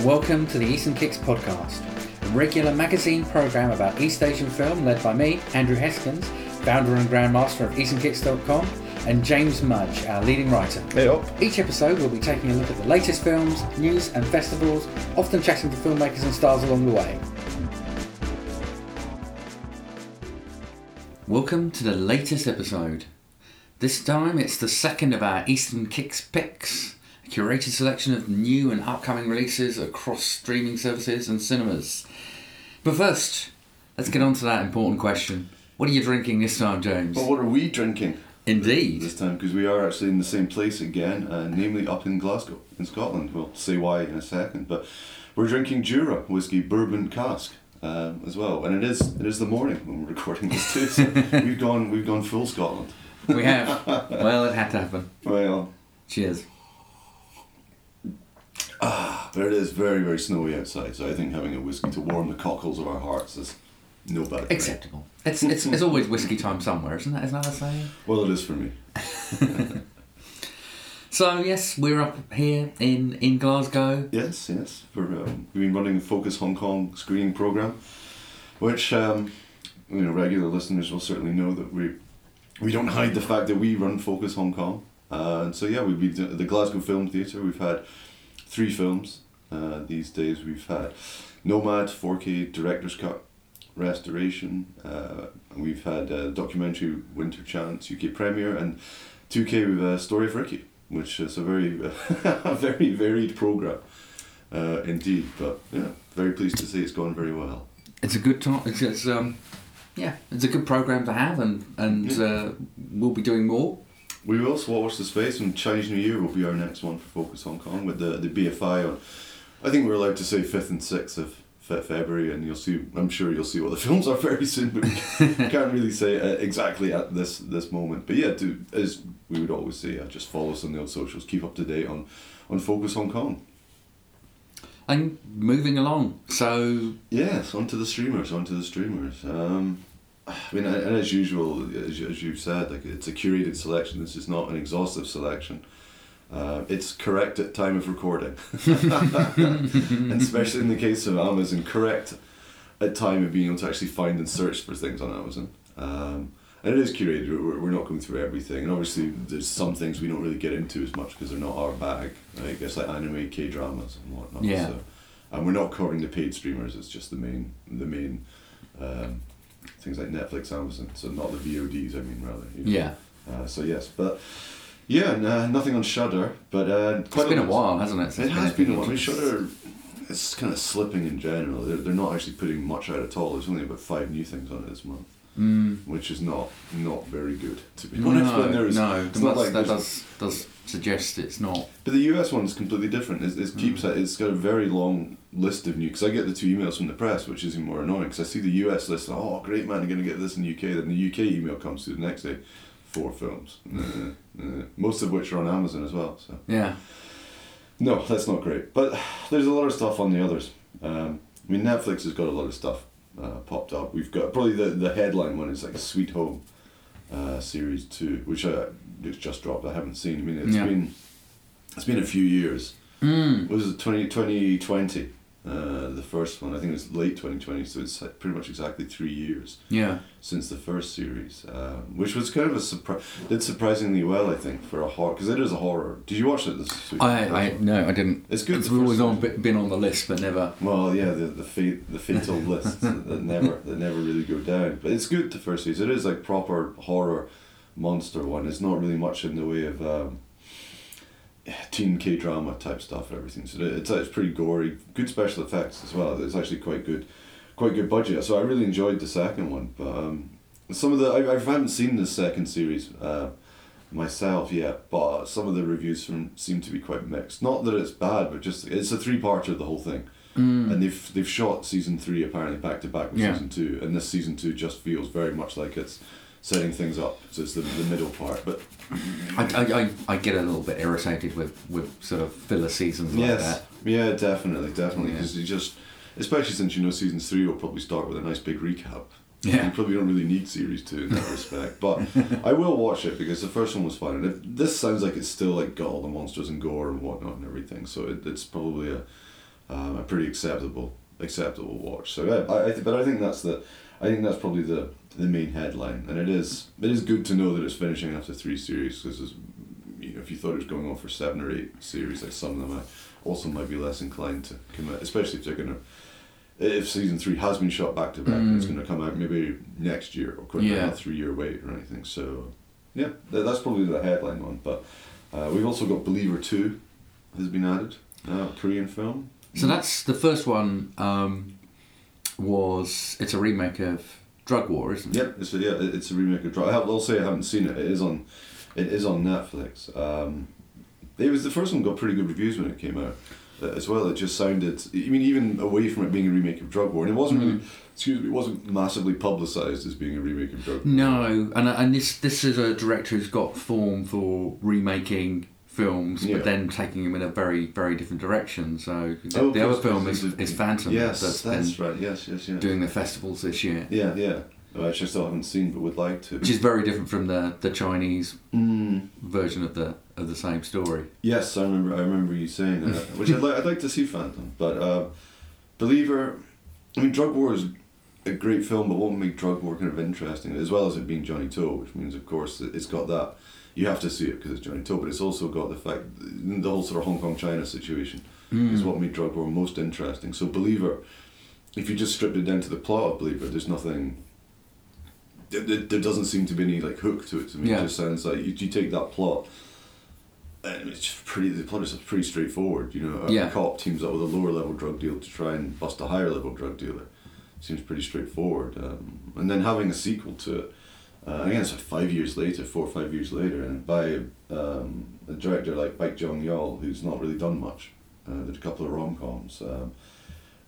and welcome to the Eastern Kicks podcast, a regular magazine program about East Asian film led by me, Andrew Heskins, founder and grandmaster of EasternKicks.com, and James Mudge, our leading writer. Hey up. Each episode, we'll be taking a look at the latest films, news, and festivals, often chatting to filmmakers and stars along the way. Welcome to the latest episode. This time, it's the second of our Eastern Kicks picks, curated selection of new and upcoming releases across streaming services and cinemas. But first, let's get on to that important question. What are you drinking this time, James? But what are we drinking Indeed. this time? Because we are actually in the same place again, uh, namely up in Glasgow, in Scotland. We'll say why in a second. But we're drinking Jura whiskey bourbon cask. Um, as well, and it is it is the morning when we're recording this too. So we've gone we've gone full Scotland. We have. well, it had to happen. Well, Cheers. There it is, very very snowy outside. So I think having a whiskey to warm the cockles of our hearts is no bad. thing. Acceptable. It's, it's, it's always whiskey time somewhere, isn't that? Isn't that a saying? Well, it is for me. So yes, we're up here in, in Glasgow. Yes, yes. For um, we've been running the Focus Hong Kong screening program, which um, you know regular listeners will certainly know that we we don't hide the fact that we run Focus Hong Kong. Uh, and so yeah, we've been at the Glasgow Film Theatre. We've had three films uh, these days. We've had Nomad 4K director's cut restoration. Uh, and we've had uh, documentary Winter Chance UK premiere and 2K with a story of Ricky, which is a very a very varied program. Uh, indeed, but yeah, very pleased to say it's gone very well. It's a good time. It's, it's um, yeah, it's a good program to have, and and uh, we'll be doing more. We will also watch the space, and Chinese New Year will be our next one for Focus Hong Kong with the the BFI on. I think we're allowed to say fifth and sixth of Fe- February, and you'll see. I'm sure you'll see what the films are very soon, but we can't really say uh, exactly at this this moment. But yeah, do as we would always say, uh, just follow us on the old socials, keep up to date on on Focus Hong Kong. And moving along. So Yes, onto the streamers, onto the streamers. Um, I mean, and as usual, as, you- as you've said, like it's a curated selection. This is not an exhaustive selection. Uh, it's correct at time of recording, and especially in the case of Amazon, correct at time of being able to actually find and search for things on Amazon. Um, and it is curated. We're, we're not going through everything, and obviously there's some things we don't really get into as much because they're not our bag. I guess like anime, K dramas, and whatnot. Yeah. So, and we're not covering the paid streamers. It's just the main, the main um, things like Netflix, Amazon. So not the VODs. I mean, rather. you know. yeah, Uh, so yes, but yeah, uh, nothing on Shudder, but uh, it's quite been a while, hasn't it? since It has been a while. I mean. Shudder is kind of slipping in general. They're, they're not actually putting much out at all. There's only about five new things on it this month, Mm, which is not not very good to be honest. there's, no, it's not like that does does suggest it's not. But the US one is completely different. It, it keeps it. It's got a very long list of new. Because I get the two emails from the press, which is even more annoying. Because I see the US list. Oh, great man, you're gonna get this in the UK. Then the UK email comes through the next day, four films, Uh, uh, most of which are on Amazon as well. So Yeah, no, that's not great. But there's a lot of stuff on the others. Um, I mean, Netflix has got a lot of stuff uh, popped up. We've got probably the the headline one is like Sweet Home, uh, series two, which I it's just dropped. I haven't seen. I mean, it's Yeah. been it's been a few years. mm, What was it 20, 2020? Uh, the first one. I think it was late 2020, so it's pretty much exactly three years yeah, since the first series, um, which was kind of a surprise. Did surprisingly well, I think, for a horror because it is a horror. Did you watch it? This week? I, I no, I didn't. It's good. It's always on, been on the list, but never. Well, yeah, the the the fatal lists that never that never really go down. But it's good. The first series. It is like proper horror monster one. It's not really much in the way of. Um, teen K drama type stuff, and everything. So it's it's pretty gory, good special effects as well. It's actually quite good, quite good budget. So I really enjoyed the second one. But um, some of the I, I haven't seen the second series uh, myself yet, but some of the reviews from seem to be quite mixed. Not that it's bad, but just it's a three parter the whole thing. Mm, And they've they've shot season three apparently back to back with Yeah. season two, and this season two just feels very much like it's setting things up. So it's the, the middle part, but I, I, I, get a little bit irritated with, with sort of filler seasons like yes, that. yeah, definitely, definitely, Yeah. because you just, especially since you know season three will probably start with a nice big recap. Yeah. You probably don't really need series two in that respect, but I will watch it because the first one was fun, and if, this sounds like it's still like got all the monsters and gore and whatnot and everything, so it, it's probably a um, a pretty acceptable acceptable watch. So yeah, I, I th- but I think that's the I think that's probably the the main headline, and it is it is good to know that it's finishing after three series because you know if you thought it was going on for seven or eight series, like some of them, I also might be less inclined to commit, especially if they're gonna. If season three has been shot back to back, and it's Mm. going to come out maybe next year or quicker, Yeah. not three year wait or anything. So, yeah, tha- that's probably the headline one. But uh, we've also got Believer Two has been added, uh, Korean film. So that's the first one. Um, was it's a remake of Drug War, isn't it? Yep, it's a, yeah, it's a remake of. Drug. I have, I'll say I haven't seen it. It is on, it is on Netflix. Um, it was the first one got pretty good reviews when it came out, uh, as well. It just sounded. I mean, even away from it being a remake of Drug War, and it wasn't really. Excuse me, it wasn't massively publicised as being a remake of Drug War. No, and and this this is a director who's got form for remaking films, Yeah. but then taking them in a very very different direction. So the, Oh, the other film is, is Phantom. Yes, that's right. Yes, yes, yes. doing the festivals this year, Yeah, yeah. Which I still haven't seen, but would like to. which is very different from the the Chinese Mm, version of the of the same story. yes, I remember. I remember you saying that. which I'd, li- I'd like to see Phantom, but uh, Believer. I mean, Drug War is a great film, but won't make Drug War kind of interesting, as well as it being Johnnie To, which means, of course, it's got that. You have to see it because it's Johnnie To, but it's also got the fact the whole sort of Hong Kong China situation is what made Drug War most interesting. So Believer, if you just stripped it down to the plot of Believer, there's nothing. There, there there doesn't seem to be any like hook to it. To me, Yeah. it just sounds like you, you take that plot, and it's just pretty. The plot is pretty straightforward. You know, a Yeah. cop teams up with a lower level drug dealer to try and bust a higher level drug dealer. Seems pretty straightforward. Um, and then having a sequel to it. Uh, again, it's like five years later, four or five years later, and by um, a director like Baek Jong Yeol, who's not really done much. Uh, did a couple of rom coms, um,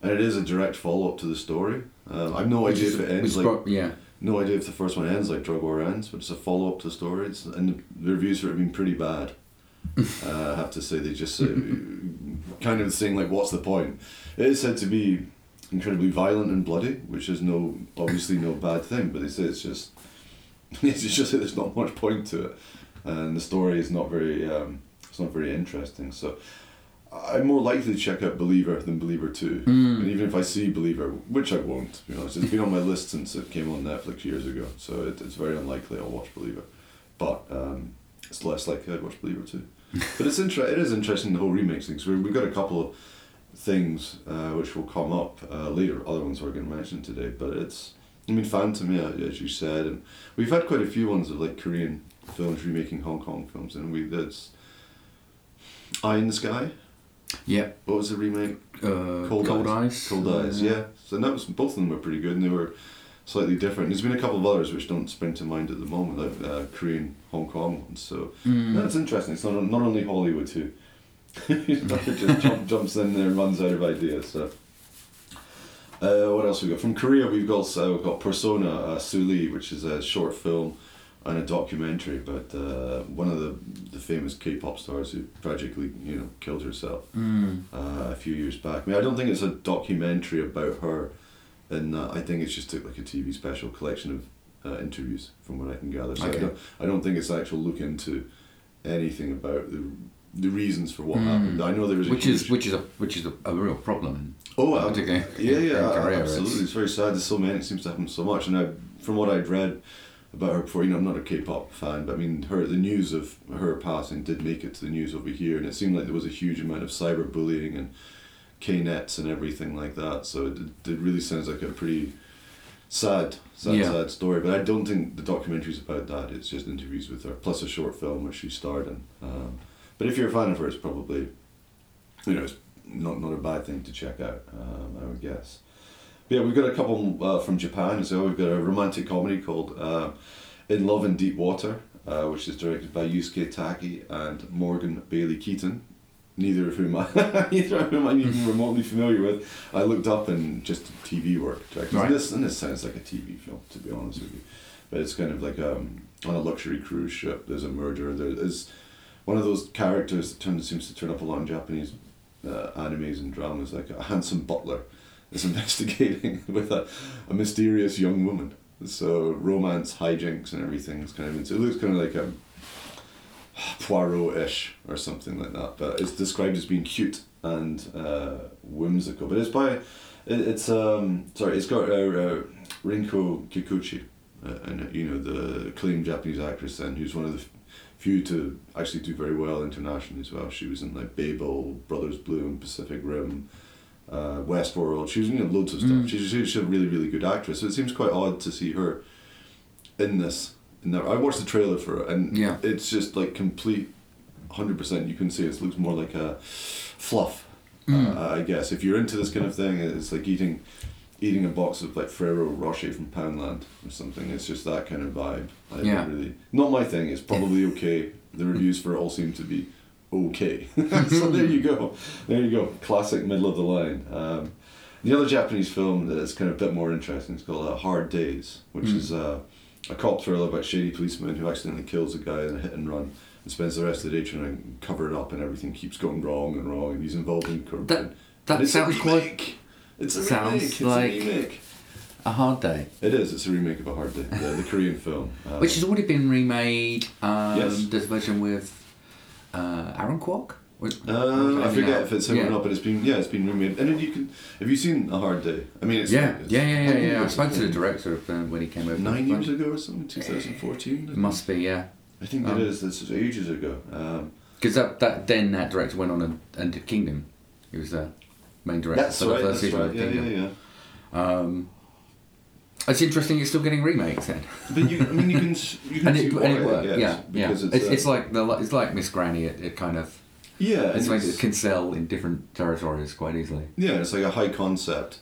and it is a direct follow up to the story. Um, I've no Which idea is- if it ends like brought- yeah, no idea if the first one ends like Drug War ends, but it's a follow up to the story. It's, and the, the reviews for it have been pretty bad. uh, I have to say they just uh, kind of saying like, "What's the point?" It is said to be incredibly violent and bloody, which is no obviously no bad thing, but they say it's just it's just that there's not much point to it, and the story is not very um, it's not very interesting. So. I'm more likely to check out Believer than Believer 2. Mm. And even if I see Believer, which I won't, to be honest, it's been on my list since it came on Netflix years ago, so it, it's very unlikely I'll watch Believer. But um, it's less likely I'd watch Believer 2. but it's inter- it is interesting, the whole remix thing, we we've got a couple of things uh, which will come up uh, later, other ones we're going to mention today, but it's, I mean, Phantom, yeah, as you said, and we've had quite a few ones of like Korean films remaking Hong Kong films, and we, that's Eye in the Sky. yeah. What was the remake? Uh, Cold Cold, Eyes. Eyes. Cold Eyes, yeah. So that was both of them were pretty good, and they were slightly different. There's been a couple of others which don't spring to mind at the moment, like uh, Korean, Hong Kong ones. So Mm. that's interesting. It's not not only Hollywood who just jump, jumps in there and runs out of ideas. So. Uh, what else we got from Korea? We've got uh, we've got Persona uh, Suli, which is a short film and a documentary about uh, one of the the famous K-pop stars who tragically you know killed herself Mm. uh, a few years back. I mean, I don't think it's a documentary about her, and I think it's just a, like a TV special collection of uh, interviews, from what I can gather. So Okay. I, don't, I don't think it's an actual look into anything about the the reasons for what Mm. happened. I know there was a Which is which is a which is a, a real problem. oh in particular yeah in- yeah in absolutely. it's- It's very sad. There's so many. It seems to happen so much, and I from what I'd read about her before, you know, I'm not a K-pop fan, but I mean, her the news of her passing did make it to the news over here, and it seemed like there was a huge amount of cyberbullying and K-nets and everything like that. So it, it really sounds like a pretty sad, sad, Yeah. sad story. But I don't think the documentary's about that. It's just interviews with her, plus a short film where she starred in. Um, but if you're a fan of her, it's probably, you know, it's not not a bad thing to check out. Um, I would guess. But yeah, we've got a couple uh, from Japan. So we've got a romantic comedy called uh, In Love in Deep Water, uh, which is directed by Yusuke Taki and Morgan Bailey Keaton. Neither of whom I, neither of whom I'm even remotely familiar with. I looked up in just TV work. Directors. Right. This and this sounds like a TV film, to be honest with you. But it's kind of like um, on a luxury cruise ship. There's a murder. There is one of those characters that turns seems to turn up a lot in Japanese uh, animes and dramas, like a handsome butler is investigating with a, a mysterious young woman. So romance, hijinks, and everything is kind of. It looks kind of like a Poirot-ish or something like that, but it's described as being cute and uh, whimsical. But it's by, it, it's um sorry, it's got uh, uh, Rinko Kikuchi, uh, and you know the acclaimed Japanese actress then, who's one of the few to actually do very well internationally as well. She was in like Babel, Brothers Bloom, Pacific Rim. Uh, Westworld. She was in you know, loads of stuff. Mm. She's, she's a really, really good actress. So it seems quite odd to see her in this. In that, I watched the trailer for it, and Yeah. it's just like complete, hundred percent. You can see it looks more like a fluff. Mm. Uh, I guess if you're into this kind of thing, it's like eating, eating a box of like Ferrero Rocher from Poundland or something. It's just that kind of vibe. I don't Yeah. really not my thing. It's probably okay. The reviews for it all seem to be okay. so there you go. There you go. Classic middle of the line. Um, the other Japanese film that's kind of a bit more interesting is called uh, Hard Days, which Mm. is uh, a cop thriller about shady policeman who accidentally kills a guy in a hit and run and spends the rest of the day trying to cover it up and everything keeps going wrong and wrong and he's involved in corruption. That it's sounds quite. It's a sounds remake. It's like- a remake. a hard day, It is. It's a remake of A Hard Day, the, the Korean film. Um, which has already been remade. Um, Yes. There's a version with uh, Aaron Kwok. Which- Uh, I forget if it's him yeah. or not, but it's been yeah, it's been remade. And then you can have you seen A Hard Day? I mean, it's Yeah, it's- yeah, yeah, how yeah, long yeah. I was spoke it? to the director of, uh, when he came over. nine years ago or something, two thousand fourteen. Must be, yeah. I think Um, it is. This is ages ago. Um, Because that, that then that director went on and, and did Kingdom. He was the main director that's for the right. first That's season right. of Yeah, Kingdom. yeah, yeah. Um, it's interesting. It's still getting remakes then, But you, I mean, you can you can and see it, and it worked. Yeah, yeah. It's, it's, it's, uh, like the it's like Miss Granny. It, it kind of yeah, it's like it can sell in different territories quite easily. Yeah, it's like a high concept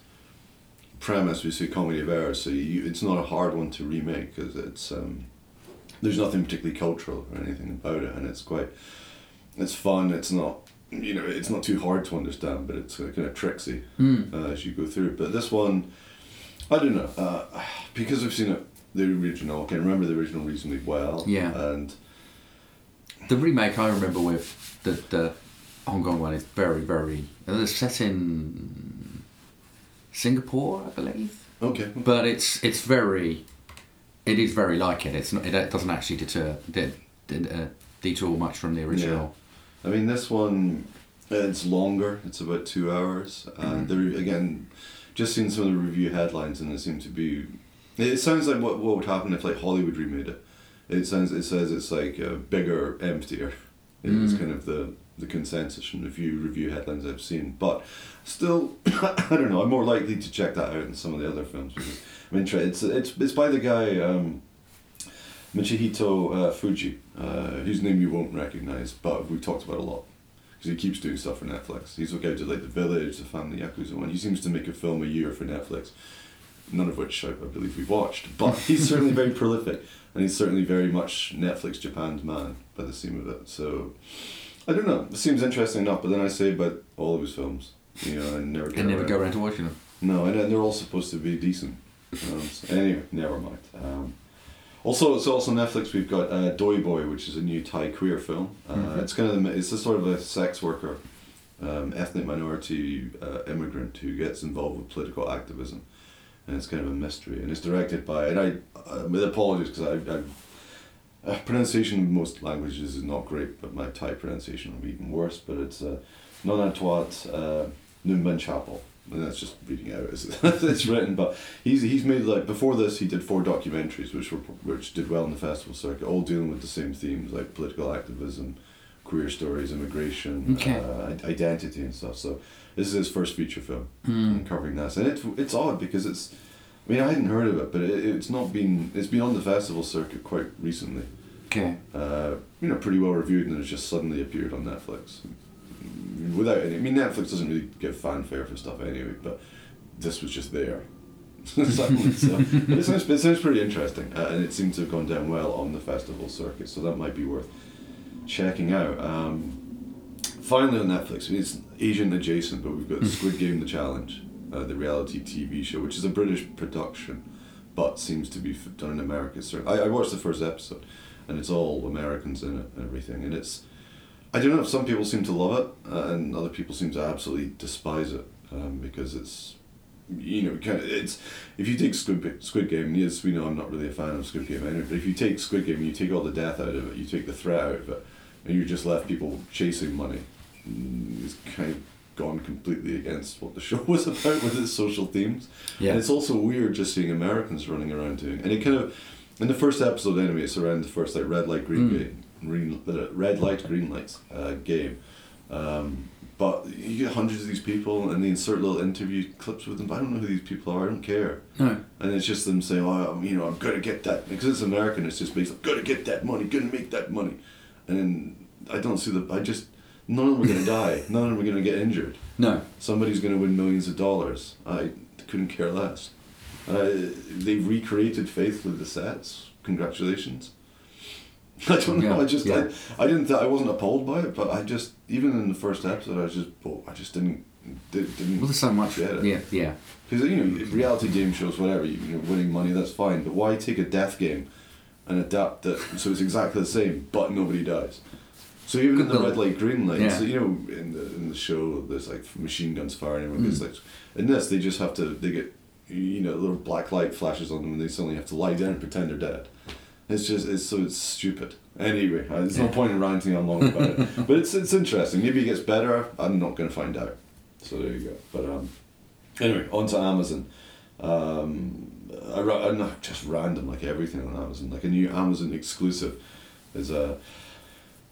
premise. We see comedy of errors, so you, it's not a hard one to remake because it's um, there's nothing particularly cultural or anything about it, and it's quite it's fun. It's not you know it's not too hard to understand, but it's uh, kind of tricksy Mm. uh, as you go through. But this one, I don't know uh, because I've seen it the original. I can remember the original reasonably well. Yeah. and The remake I remember with the the Hong Kong one is very very. It's set in Singapore, I believe. okay, but it's it's very it is very like it it's not it doesn't actually deter de, de, uh, detour much from the original I mean, this one, it's longer. It's about two hours. Uh, Mhm. there again, just seen some of the review headlines, and it seems to be. It sounds like what what would happen if like Hollywood remade it. It sounds. It says it's like uh, bigger, emptier. It's Mm. kind of the the consensus from the few review headlines I've seen. But still, I don't know. I'm more likely to check that out than some of the other films. I'm interested. It's it's it's by the guy. Um, Michihito uh, Fujii, uh, whose name you won't recognize, but we've talked about a lot because he keeps doing stuff for Netflix. He's okay to like The Village, The Family Yakuza one. He seems to make a film a year for Netflix, none of which I, I believe we've watched. But he's certainly very prolific, and he's certainly very much Netflix Japan's man by the seam of it. So I don't know. It seems interesting enough, but then I say about all of his films, you know, I never get and never around. go around to watching them No, and they're all supposed to be decent. Um, so anyway, never mind. Um, also, it's also Netflix. We've got uh, Doi Boy, which is a new Thai queer film. Uh, Mhm. It's kind of it's a sort of a sex worker, um, ethnic minority uh, immigrant who gets involved with political activism, and it's kind of a mystery. And it's directed by and I uh, with apologies because I. I uh, pronunciation in most languages is not great, but my Thai pronunciation will be even worse. But it's uh, Nonatuat uh, Numban Chapel. And that's just reading out as it's written. But he's he's made like before this he did four documentaries which were which did well in the festival circuit, all dealing with the same themes like political activism, queer stories, immigration, Okay. uh, identity and stuff. So this is his first feature film mm. covering that, and it's it's odd because it's. I mean, I hadn't heard of it, but it, it's not been. It's been on the festival circuit quite recently. okay Uh, you know, pretty well reviewed, and it's just suddenly appeared on Netflix. Without any, I mean, Netflix doesn't really give fanfare for stuff anyway, but this was just there. So, but it sounds, it sounds pretty interesting, uh, and it seems to have gone down well on the festival circuit, so that might be worth checking out. Um, finally on Netflix, it's Asian adjacent, but we've got Squid Game: The Challenge, uh, the reality TV show, which is a British production, but seems to be done in America. So I, I watched the first episode, and it's all Americans in it and everything, and it's. I don't know if some people seem to love it, uh, and other people seem to absolutely despise it um, because it's, you know, kind of it's. If you take Squid Squid Game, yes, we know I'm not really a fan of Squid Game anyway. But if you take Squid Game, you take all the death out of it, you take the threat out of it, and you're just left people chasing money. mm, It's kind of gone completely against what the show was about with its social themes. Yeah. And it's also weird just seeing Americans running around doing, and it kind of, in the first episode anyway, it's around the first like red light green Mm. game, green uh, red light green lights uh, game. Um, but you get hundreds of these people, and they insert little interview clips with them. But I don't know who these people are. I don't care. No. And it's just them saying, "Oh, I'm- you know, I'm gonna get that," because it's American. It's just based, "Gonna get that money, gonna make that money," and then I don't see the. I just none of them are gonna die. None of them are gonna get injured. No. Somebody's gonna win millions of dollars. I couldn't care less. Uh, they've recreated faithfully the sets. Congratulations. I don't know. Yeah, I just yeah. I, I didn't. Th- I wasn't appalled by it, but I just even in the first episode, I was just oh, I just didn't did, didn't Well, there's so much. get it. Yeah. Yeah. Because you know, reality game shows, whatever, you, you know, winning money, that's fine. But why take a death game and adapt it so it's exactly the same, but nobody dies? So even in the Well, red light, green light, yeah. so, you know, in the in the show, there's like machine guns firing. Everyone Mm. like, in this, they just have to. They get, you know, little black light flashes on them, and they suddenly have to lie down and pretend they're dead. It's just it's so it's stupid. Anyway, uh, there's no point in ranting on long about it, but it's it's interesting. Maybe it gets better. I'm not going to find out. So there you go. But um, anyway, on to Amazon. Um, I, I'm not just random like everything on Amazon. Like a new Amazon exclusive is a,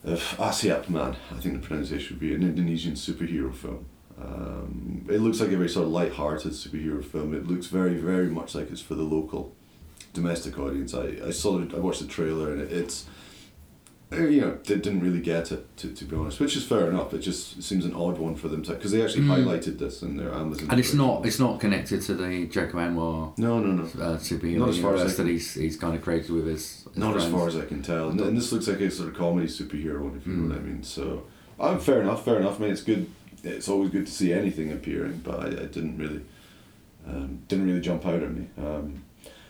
a Ashiap Man. I think the pronunciation would be an Indonesian superhero film. Um, it looks like a very sort of light-hearted superhero film. It looks very, very much like it's for the local, domestic audience. I, I saw it. I watched the trailer and it, it's, uh, you know, they didn't really get it to, to be honest, which is fair enough. It just seems an odd one for them to because they actually Mm. highlighted this in their Amazon. And it's version. not. It's not connected to the Joko Anwar No, no, no. uh, superhero Not as far as that he's he's kind of created with his. his Not as far as I can tell. And, and this looks like a sort of comedy superhero one, if you know what I mean. So, um, fair enough, fair enough. I mean, it's good. It's always good to see anything appearing, but I, I didn't really, um, didn't really jump out at me. Um,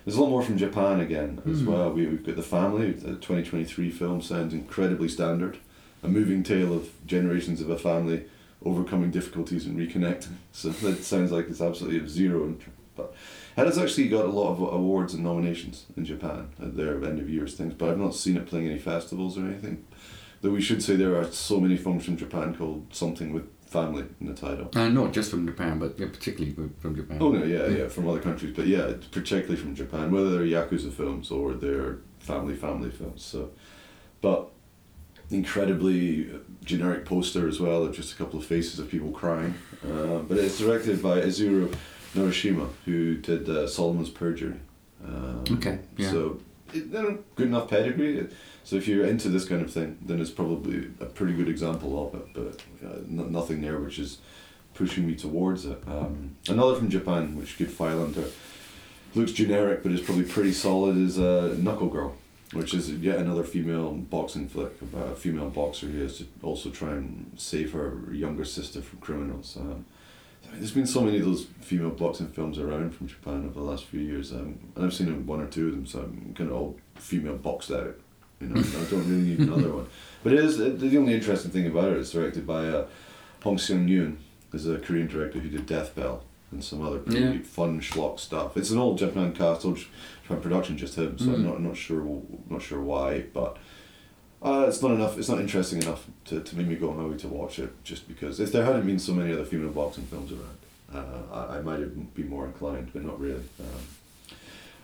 there's a lot more from Japan again as Mm. well. We, we've got the family. The 2023 film sounds incredibly standard. A moving tale of generations of a family overcoming difficulties and reconnecting. So that sounds like it's absolutely of zero interest. But it has actually got a lot of awards and nominations in Japan at their end of years things, but I've not seen it playing any festivals or anything. Though we should say there are so many films from Japan called something with family in the title. Uh, not just from Japan, but yeah, particularly from Japan. Oh no, yeah, yeah, from other countries, but yeah, particularly from Japan, whether they're yakuza films or they're family family films. So, but incredibly generic poster as well of just a couple of faces of people crying. Uh, but it's directed by Izuru Narushima, who did uh, Solomon's Perjury. Um, Okay, yeah. So, you know, good enough pedigree. So if you're into this kind of thing, then it's probably a pretty good example of it. But uh, no, nothing there which is pushing me towards it. Um, another from Japan, which could file under, looks generic but is probably pretty solid, is uh, Knuckle Girl, which is yet another female boxing flick about a female boxer who has to also try and save her younger sister from criminals. Um, there's been so many of those female boxing films around from Japan over the last few years, um, and I've seen one or two of them, so I'm kind of all female boxed out. You know, I don't really need another one. But it is it, the only interesting thing about it is directed by uh, Hong Seung Yoon, who's a Korean director who did Death Bell and some other pretty Yeah. fun schlock stuff. It's an old Japan cast, old Japan production, just him. So I'm Mm. not not sure not sure why, but uh, it's not enough. It's not interesting enough to, to make me go on my way to watch it. Just because if there hadn't been so many other female boxing films around, uh, I, I might have been more inclined, but not really. Um,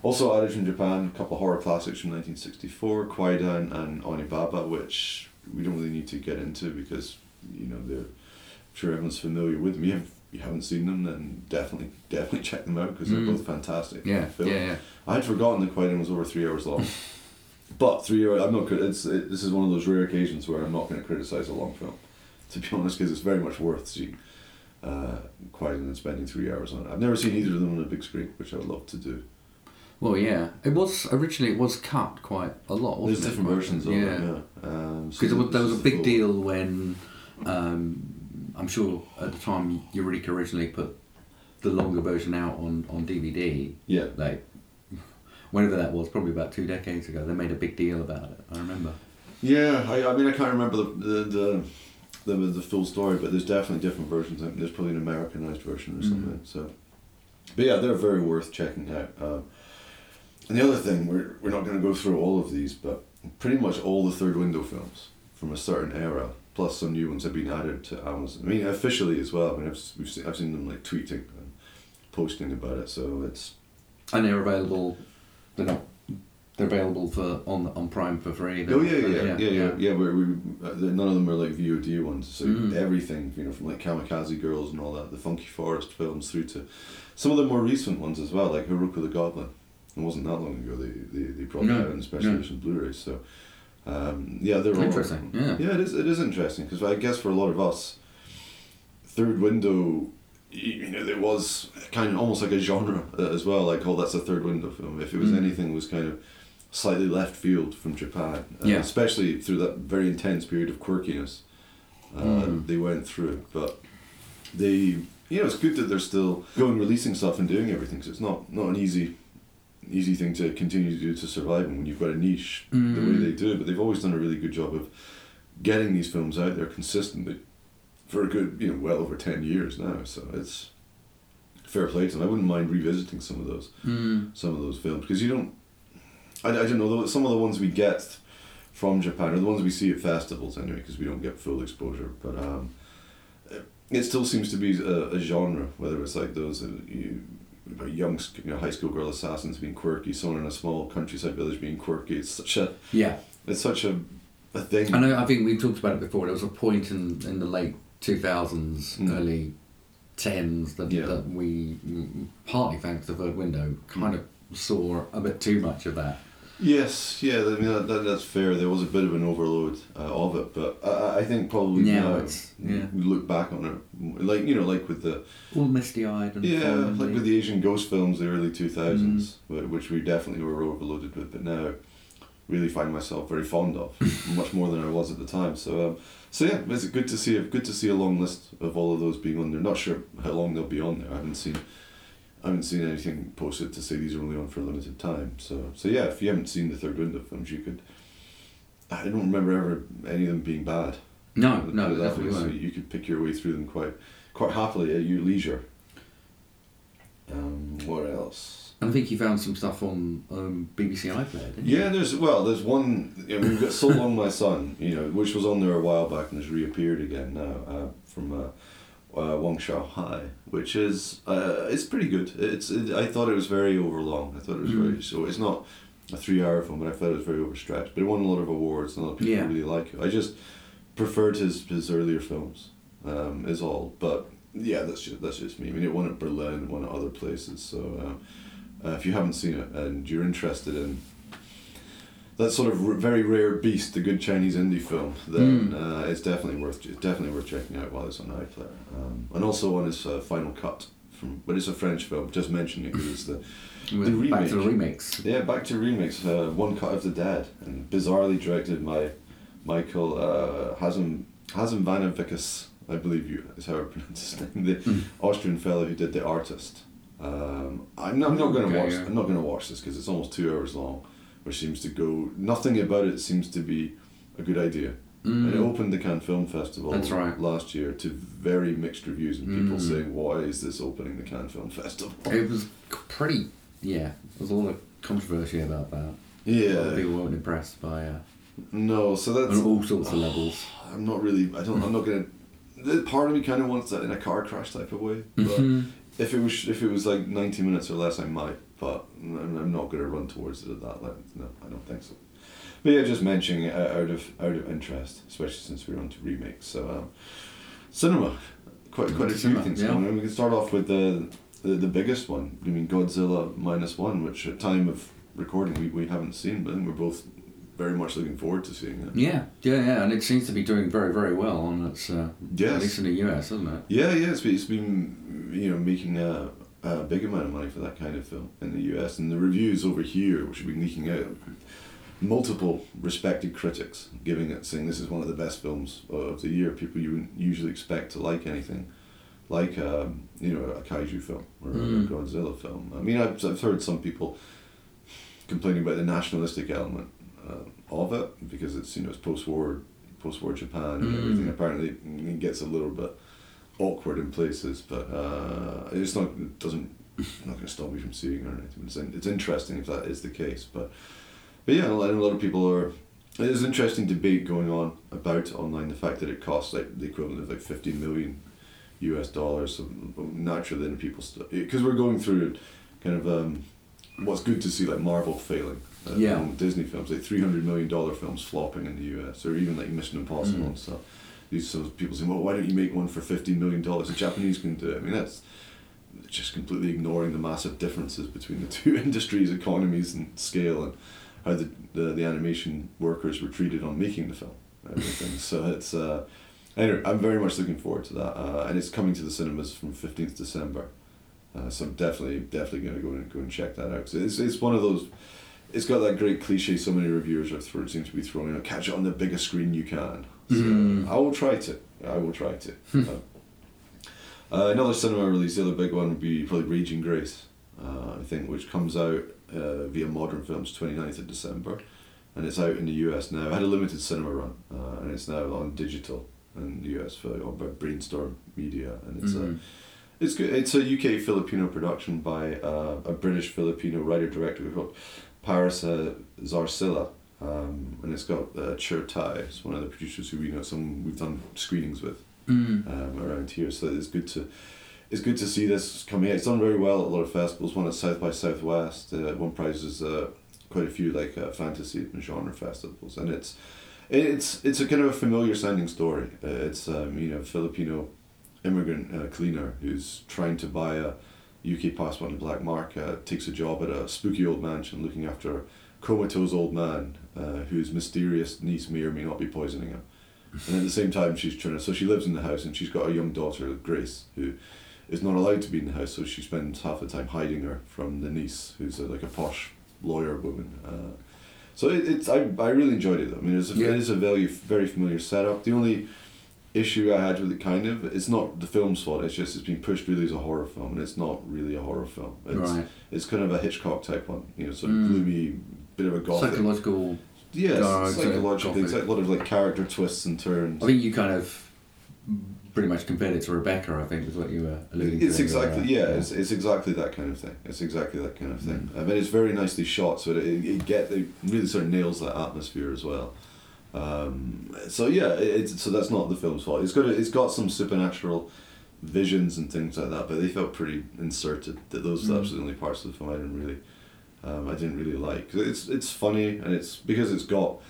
also added from Japan, a couple of horror classics from 1964, Kwaidan and Onibaba, which we don't really need to get into because you know they're I'm sure everyone's familiar with them. If you haven't seen them, then definitely definitely check them out because they're Mm. both fantastic. Yeah, yeah, yeah. I had forgotten that Kwaidan was over three hours long. but three hours, I'm not. It's it, this is one of those rare occasions where I'm not going to criticize a long film, to be honest, because it's very much worth seeing. Uh, Kwaidan and spending three hours on it. I've never seen either of them on a big screen, which I would love to do. Well, yeah. It was originally it was cut quite a lot. There's it? different versions of yeah. it. Yeah. Um, so Because there was a big deal when um, I'm sure at the time Eureka originally put the longer version out on, on DVD. Yeah. Like whenever that was, probably about two decades ago, they made a big deal about it. I remember. Yeah, I, I mean I can't remember the the, the the the full story, but there's definitely different versions. I there's probably an Americanized version or Mhm. something. So, but yeah, they're very worth checking out. Um, and the other thing, we're we're not going to go through all of these, but pretty much all the Third Window films from a certain era plus some new ones have been added to Amazon. I mean, officially as well. I mean, I've we've seen, I've seen them like tweeting and posting about it. So it's And they're available. They're not. They're available for on on Prime for free. oh yeah yeah yeah yeah yeah, yeah. where we uh, none of them are like VOD ones. So Mm. everything you know from like Kamikaze Girls and all that, the Funky Forest films through to some of the more recent ones as well, like Haruka the Goblin. It wasn't that long ago they they, they brought that out in special edition Blu-ray. So um, yeah, they're all Interesting. Yeah. Yeah, it is. It is interesting because I guess for a lot of us, third window, you know, there was kind of almost like a genre uh, as well. Like, oh, that's a third window film. If it was Mm. anything, it was kind of slightly left field from Japan. Uh, Yeah. Especially through that very intense period of quirkiness, uh, Mm. they went through. But they, you know, it's good that they're still going releasing stuff and doing everything. Because it's not not an easy. Easy thing to continue to do to survive when you've got a niche the way Mm. they do but they've always done a really good job of getting these films out there consistently for a good, you know, well over 10 years now. So it's fair play to them. I wouldn't mind revisiting some of those Mm. some of those films because you don't, I, I don't know, some of the ones we get from Japan are the ones we see at festivals anyway because we don't get full exposure. But um, it- still seems to be a, a genre, whether it's like those uh, you, about young you know, high school girl assassins being quirky, someone in a small countryside village being quirky. It's such a Yeah. it's such a, a thing. I know. I think we talked about it before. There was a point in, in the late two thousands, Mm. early tens that, Yeah. that we partly thanks to Third Window kind of saw a bit too much of that. Yes, yeah, I mean that, that, that's fair. There was a bit of an overload uh, of it, but I, I think probably now it's- yeah. we look back on it like you know like with the All misty eyed and yeah like with the Asian ghost films the early two thousands, Mm. which we definitely were overloaded with, but now really find myself very fond of much more than I was at the time. So um, so yeah, it's good to see a good to see a long list of all of those being on there. Not sure how long they'll be on there. I haven't seen. I haven't seen anything posted to say these are only on for a limited time. So so yeah, if you haven't seen the third window films, you could. I don't remember ever any of them being bad. no, Put no, it that way. definitely So you could pick your way through them quite quite happily at your leisure. Um, what else? And I think you found some stuff on um, BBC iPlayer, didn't you? Yeah, there's well, there's one. You know, we've got so long, my son. You know, which was on there a while back and has reappeared again now uh, from uh, uh, Wang Xiaoshuai, which is uh, it's pretty good. It's it, I thought it was very overlong. I thought it was Mm. very so. It's not a three-hour film, but I thought it was very overstretched. But it won a lot of awards, and a lot of people Yeah. really like it. I just preferred his his earlier films. Um, is all, but yeah, that's just that's just me. I mean, it won at Berlin, won at other places. So um, uh, if you haven't seen it and you're interested in that sort of r- very rare beast, the good Chinese indie film, then Mm. uh, it's definitely worth it's definitely worth checking out while it's on iPlayer. Um, and also on his uh, Final Cut from, but it's a French film. Just mentioning it because it's the With The Back to the remake. yeah back to remakes. Uh, One Cut of the Dead and bizarrely directed by Michael uh, Hazem Hazem I believe you is how I pronounce his name. The Mm. Austrian fellow who did The Artist. Um, I'm not, I'm not going to Okay, watch. yeah. I'm not going to watch this because it's almost two hours long, which seems to go. Nothing about it seems to be a good idea. And it Mm. opened the Cannes Film Festival right. last year to very mixed reviews and people Mm. saying, "Why is this opening the Cannes Film Festival?" It was pretty, yeah, there was a lot of controversy about that. A lot of Yeah, people weren't impressed by uh, no. So that's on all sorts of levels. I'm not really. I don't. I'm not gonna. the Part of me kind of wants that in a car crash type of way. But Mhm. If it was if it was like ninety minutes or less, I might. But I'm, I'm not gonna run towards it at that length. No, I don't think so. But yeah, just mentioning it out of out of interest, especially since we're on to remakes. So, um, cinema, quite quite a few Cinema, things yeah. going on. We can start off with the, the the biggest one. I mean, Godzilla minus one, which at time of recording we, we haven't seen, but I think we're both very much looking forward to seeing it. Yeah, yeah, yeah, and it seems to be doing very, very well on its, uh, Yes. at least in the US, isn't it? Yeah, yeah, it's been, it's been you know making a, a big amount of money for that kind of film in the US, and the reviews over here, which have been leaking out, multiple respected critics giving it, saying this is one of the best films of the year. People you wouldn't usually expect to like anything like um, you know a kaiju film or Mm. a Godzilla film. I mean, I've, I've heard some people complaining about the nationalistic element uh, of it because it's you know it's post-war post-war Japan and Mm. everything. Apparently, it gets a little bit awkward in places, but uh, it's not it doesn't not going to stop me from seeing it or anything. It's, it's interesting if that is the case, but but yeah, a lot, a lot of people are there's an interesting debate going on about online the fact that it costs like the equivalent of like 15 million US dollars. So naturally, then people because we're going through kind of um, what's good to see like Marvel failing. Uh, Yeah. and Disney films like three hundred million dollar films flopping in the US, or even like Mission Impossible Mm. and stuff. These so people saying, well, why don't you make one for fifteen million dollars? The Japanese can do it. I mean, that's just completely ignoring the massive differences between the two industries, economies, and scale, and how the the, the animation workers were treated on making the film. Everything. so it's uh, anyway. I'm very much looking forward to that, uh, and it's coming to the cinemas from fifteenth December. Uh, so I'm definitely definitely gonna go and go and check that out. 'Cause it's it's one of those. It's got that great cliche. So many reviewers are throw, seem to be throwing. out, Catch it on the biggest screen you can. So Mm. I will try to. I will try to. Uh, uh, another cinema release, the other big one would be probably Raging Grace, uh, I think, which comes out uh, via Modern Films 29th of December. And it's out in the US now. It had a limited cinema run, uh, and it's now on digital in the US for, on by Brainstorm Media. And it's Mhm. a it's good. It's a UK Filipino production by uh, a British Filipino writer director called Paris uh, Zarcilla. Um, and it's got uh, Chi Thai, it's one of the producers who we know, some we've done screenings with Mm. um, around here. So it's good to it's good to see this coming out. It's done very well at a lot of festivals. One at South by Southwest. Uh, won prizes uh, quite a few like uh, fantasy and genre festivals, and it's it's it's a kind of a familiar sounding story. Uh, it's um, you know Filipino immigrant uh, cleaner who's trying to buy a UK passport the black market. takes a job at a spooky old mansion looking after a comatose old man uh, whose mysterious niece may or may not be poisoning him. And at the same time, she's trying to. So she lives in the house, and she's got a young daughter, Grace, who is not allowed to be in the house. So she spends half the time hiding her from the niece, who's a, like a posh lawyer woman. Uh, so it, it's I, I really enjoyed it. I mean, it's a, Yeah. it is a very very familiar setup. The only issue I had with it, kind of, it's not the film's fault. It's just it's been pushed really as a horror film, and it's not really a horror film. It's, Right. it's kind of a Hitchcock type one. You know, sort of Mm. gloomy, bit of a gothic. Psychological. Yeah, dark, psychological. It's gothic. like a lot of like character twists and turns. I think you kind of pretty much compared it to Rebecca. I think is what you were alluding to. It's exactly earlier. yeah, It's, it's exactly that kind of thing. It's exactly that kind of thing. Mm. I mean, it's very nicely shot, so it, it, it get it really sort of nails that atmosphere as well. Um, so yeah, it's so that's not the film's fault. It's got a, it's got some supernatural visions and things like that, but they felt pretty inserted. That those Mm. the only parts of the film I didn't really, um, I didn't really like. It's it's funny and it's because it's got.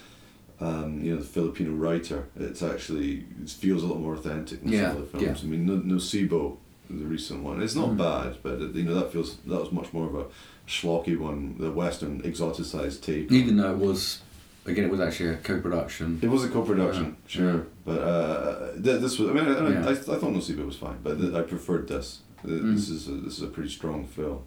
Um, you know the Filipino writer. It's actually it feels a lot more authentic than Yeah, some of the films. I mean, no, Nocebo, the recent one. It's not Mm. bad, but it, you know that feels that was much more of a schlocky one, the Western exoticized take. Even though it was, again, it was actually a co-production. It was a co-production, Yeah, sure, yeah. but uh, th- this was. I mean, I, I, Yeah. I, I thought Nocebo was fine, but th- I preferred this. Th- Mm. This is a, this is a pretty strong film.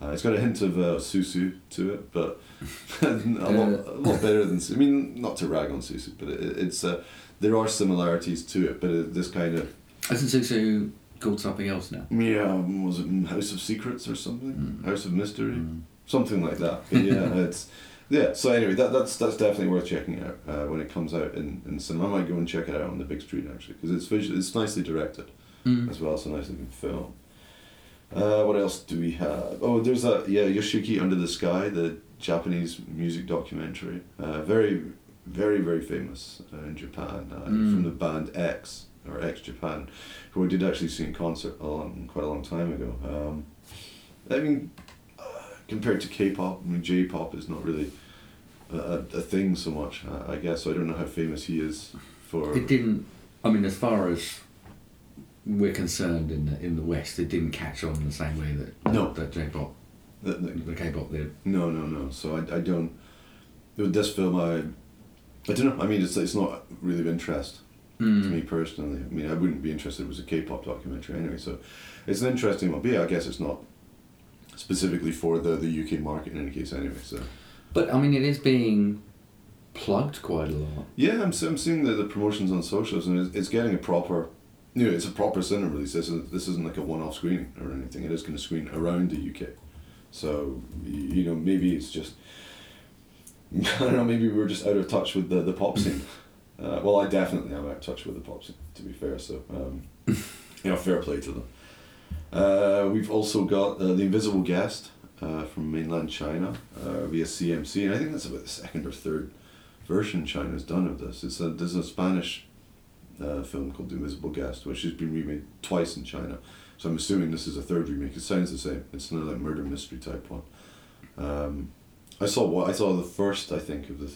Uh, it's got a hint of uh, Susu to it, but a, lot, a lot better than. I mean, not to rag on Susu, but it, it's uh, there are similarities to it, but it, this kind of Isn't Susu called something else now? yeah, was it House of Secrets or something? Mm. House of Mystery. Mm. something like that. But yeah, it's yeah. So anyway, that that's that's definitely worth checking out uh, when it comes out in, in cinema. I might go and check it out on the big screen actually because it's visual, it's nicely directed Mm. as well. It's a nice looking film. Uh, what else do we have? Oh, there's that yeah, Yoshiki Under the Sky, the Japanese music documentary. Uh, very, very, very famous uh, in Japan uh, Mm. from the band X or X Japan, who I did actually see in concert a long, quite a long time ago. Um, I mean, compared to K-pop, I mean J-pop is not really a, a, thing so much. Uh, I guess so. I don't know how famous he is for. It didn't. I mean, as far as we're concerned in the, in the West, it didn't catch on in the same way that No. that J-pop, the, the, the K-pop did. No, no, no. So I, I don't. With this film, I, I don't know. I mean, it's it's not really of interest to Mm. me personally. I mean, I wouldn't be interested if it was a K-pop documentary anyway. So, it's an interesting one. But yeah, I guess it's not specifically for the the UK market in any case anyway. So But I mean, it is being plugged quite a lot. yeah, I'm I'm seeing the, the promotions on socials and it's, it's getting a proper. You know, it's a proper cinema release. This isn't, this isn't like a one-off screening or anything. It is going to screen around the UK. So, you know, maybe it's just I don't know. Maybe we are just out of touch with the, the pop scene. Uh, well, I definitely am out of touch with the pop scene. To be fair, so um, you know, fair play to them. Uh, we've also got uh, the Invisible Guest uh, from mainland China uh, via CMC, and I think that's about the second or third version China's done of this. It's a there's a Spanish uh, film called The Invisible Guest, which has been remade twice in China. So I'm assuming this is a third remake. It sounds the same. It's another like murder mystery type one. Um, I saw what I saw the first I think of the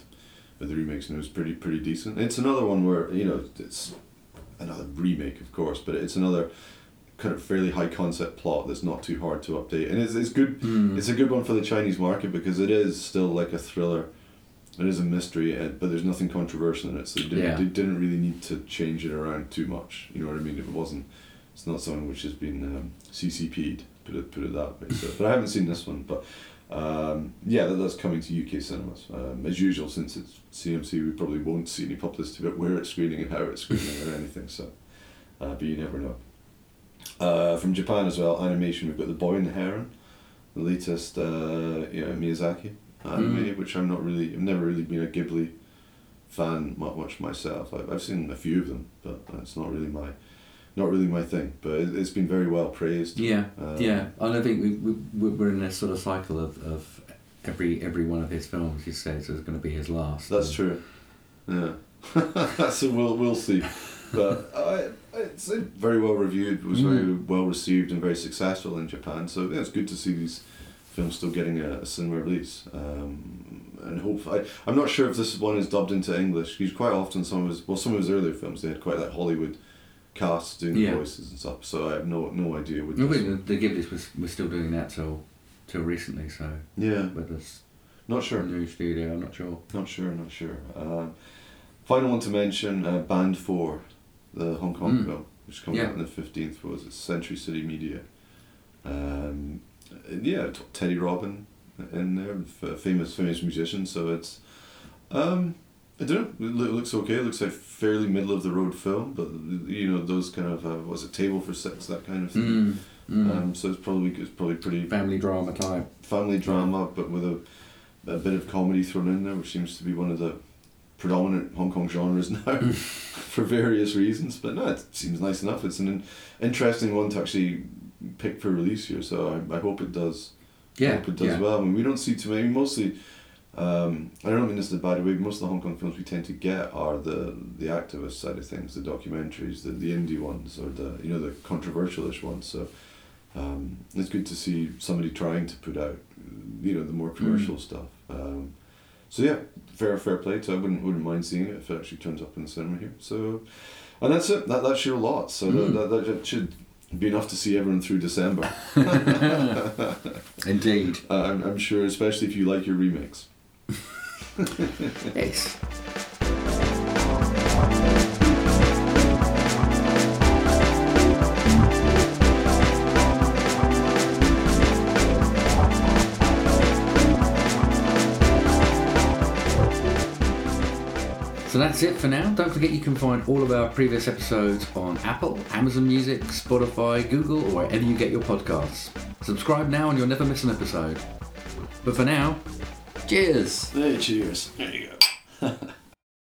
of the remakes and it was pretty pretty decent. It's another one where you know it's another remake of course, but it's another kind of fairly high concept plot that's not too hard to update and it's, it's good Mm. it's a good one for the Chinese market because it is still like a thriller. It is a mystery, uh, but there's nothing controversial in it, so they didn't, Yeah. they didn't really need to change it around too much. You know what I mean? If it wasn't. It's not something which has been um, CCP'd. Put it put it that way. So, but I haven't seen this one. But um, yeah, that, that's coming to UK cinemas um, as usual. Since it's CMC, we probably won't see any publicity about where it's screening and how it's screening or anything. So, uh, but you never know. Uh, from Japan as well, animation. We've got The Boy and the Heron, the latest uh, you know, Miyazaki anime, which I'm not really. I've never really been a Ghibli fan much myself. I've, I've seen a few of them, but it's not really my, not really my thing. But it, it's been very well praised. Yeah, Um, yeah. And I think we, we we- we're in this sort of cycle of, of every every one of his films. He says is going to be his last. That's And- true. Yeah. so we'll we'll see, but uh, it's very well reviewed. It was very Mm. well received and very successful in Japan. So yeah, it's good to see these films still getting a, a cinema release. Um, and hope I, I'm not sure if this one is dubbed into English. Because quite often some of his well some of his earlier films they had quite like Hollywood casts doing Yeah. the voices and stuff. So I have no no idea with No, this. but the, the Ghiblis was was still doing that till till recently. So Yeah, with this not sure. new studio, I'm not sure. Not sure, not sure. Um, final one to mention, uh, Band 4, the Hong Kong Mm. film, which comes Yeah. out on the 15th, was it Century City Media. Um, yeah, t- Teddy Robin in there, f- famous famous musician, so it's, um, I don't know, it loo- looks okay, it looks like fairly middle of the road film, but you know, those kind of, uh, was it Table for Six, that kind of thing. Mm, mm. Um, so it's probably it's probably pretty Family drama type. family drama, but with a, a bit of comedy thrown in there, which seems to be one of the predominant Hong Kong genres now, for various reasons. But no, it seems nice enough. It's an interesting one to actually pick for release here, so I, I hope it does. I Yeah, hope it does yeah. well. I mean, we don't see too many. Mostly, um, I don't mean this in a bad way. But most of the Hong Kong films we tend to get are the the activist side of things, the documentaries, the the indie ones, or the you know the controversialish ones. So. Um, it's good to see somebody trying to put out, you know, the more commercial Mm. stuff. Um, so yeah, fair fair play. So I wouldn't wouldn't mind seeing it if it actually turns up in the cinema here. So, and that's it. That that's your lot. So Mm. that, that that should be enough to see everyone through December. Indeed. Uh, I'm I'm sure, especially if you like your remakes. Yes. That's it for now. Don't forget you can find all of our previous episodes on Apple, Amazon Music, Spotify, Google, or wherever you get your podcasts. Subscribe now and you'll never miss an episode. But for now, cheers! Hey, cheers. There you go.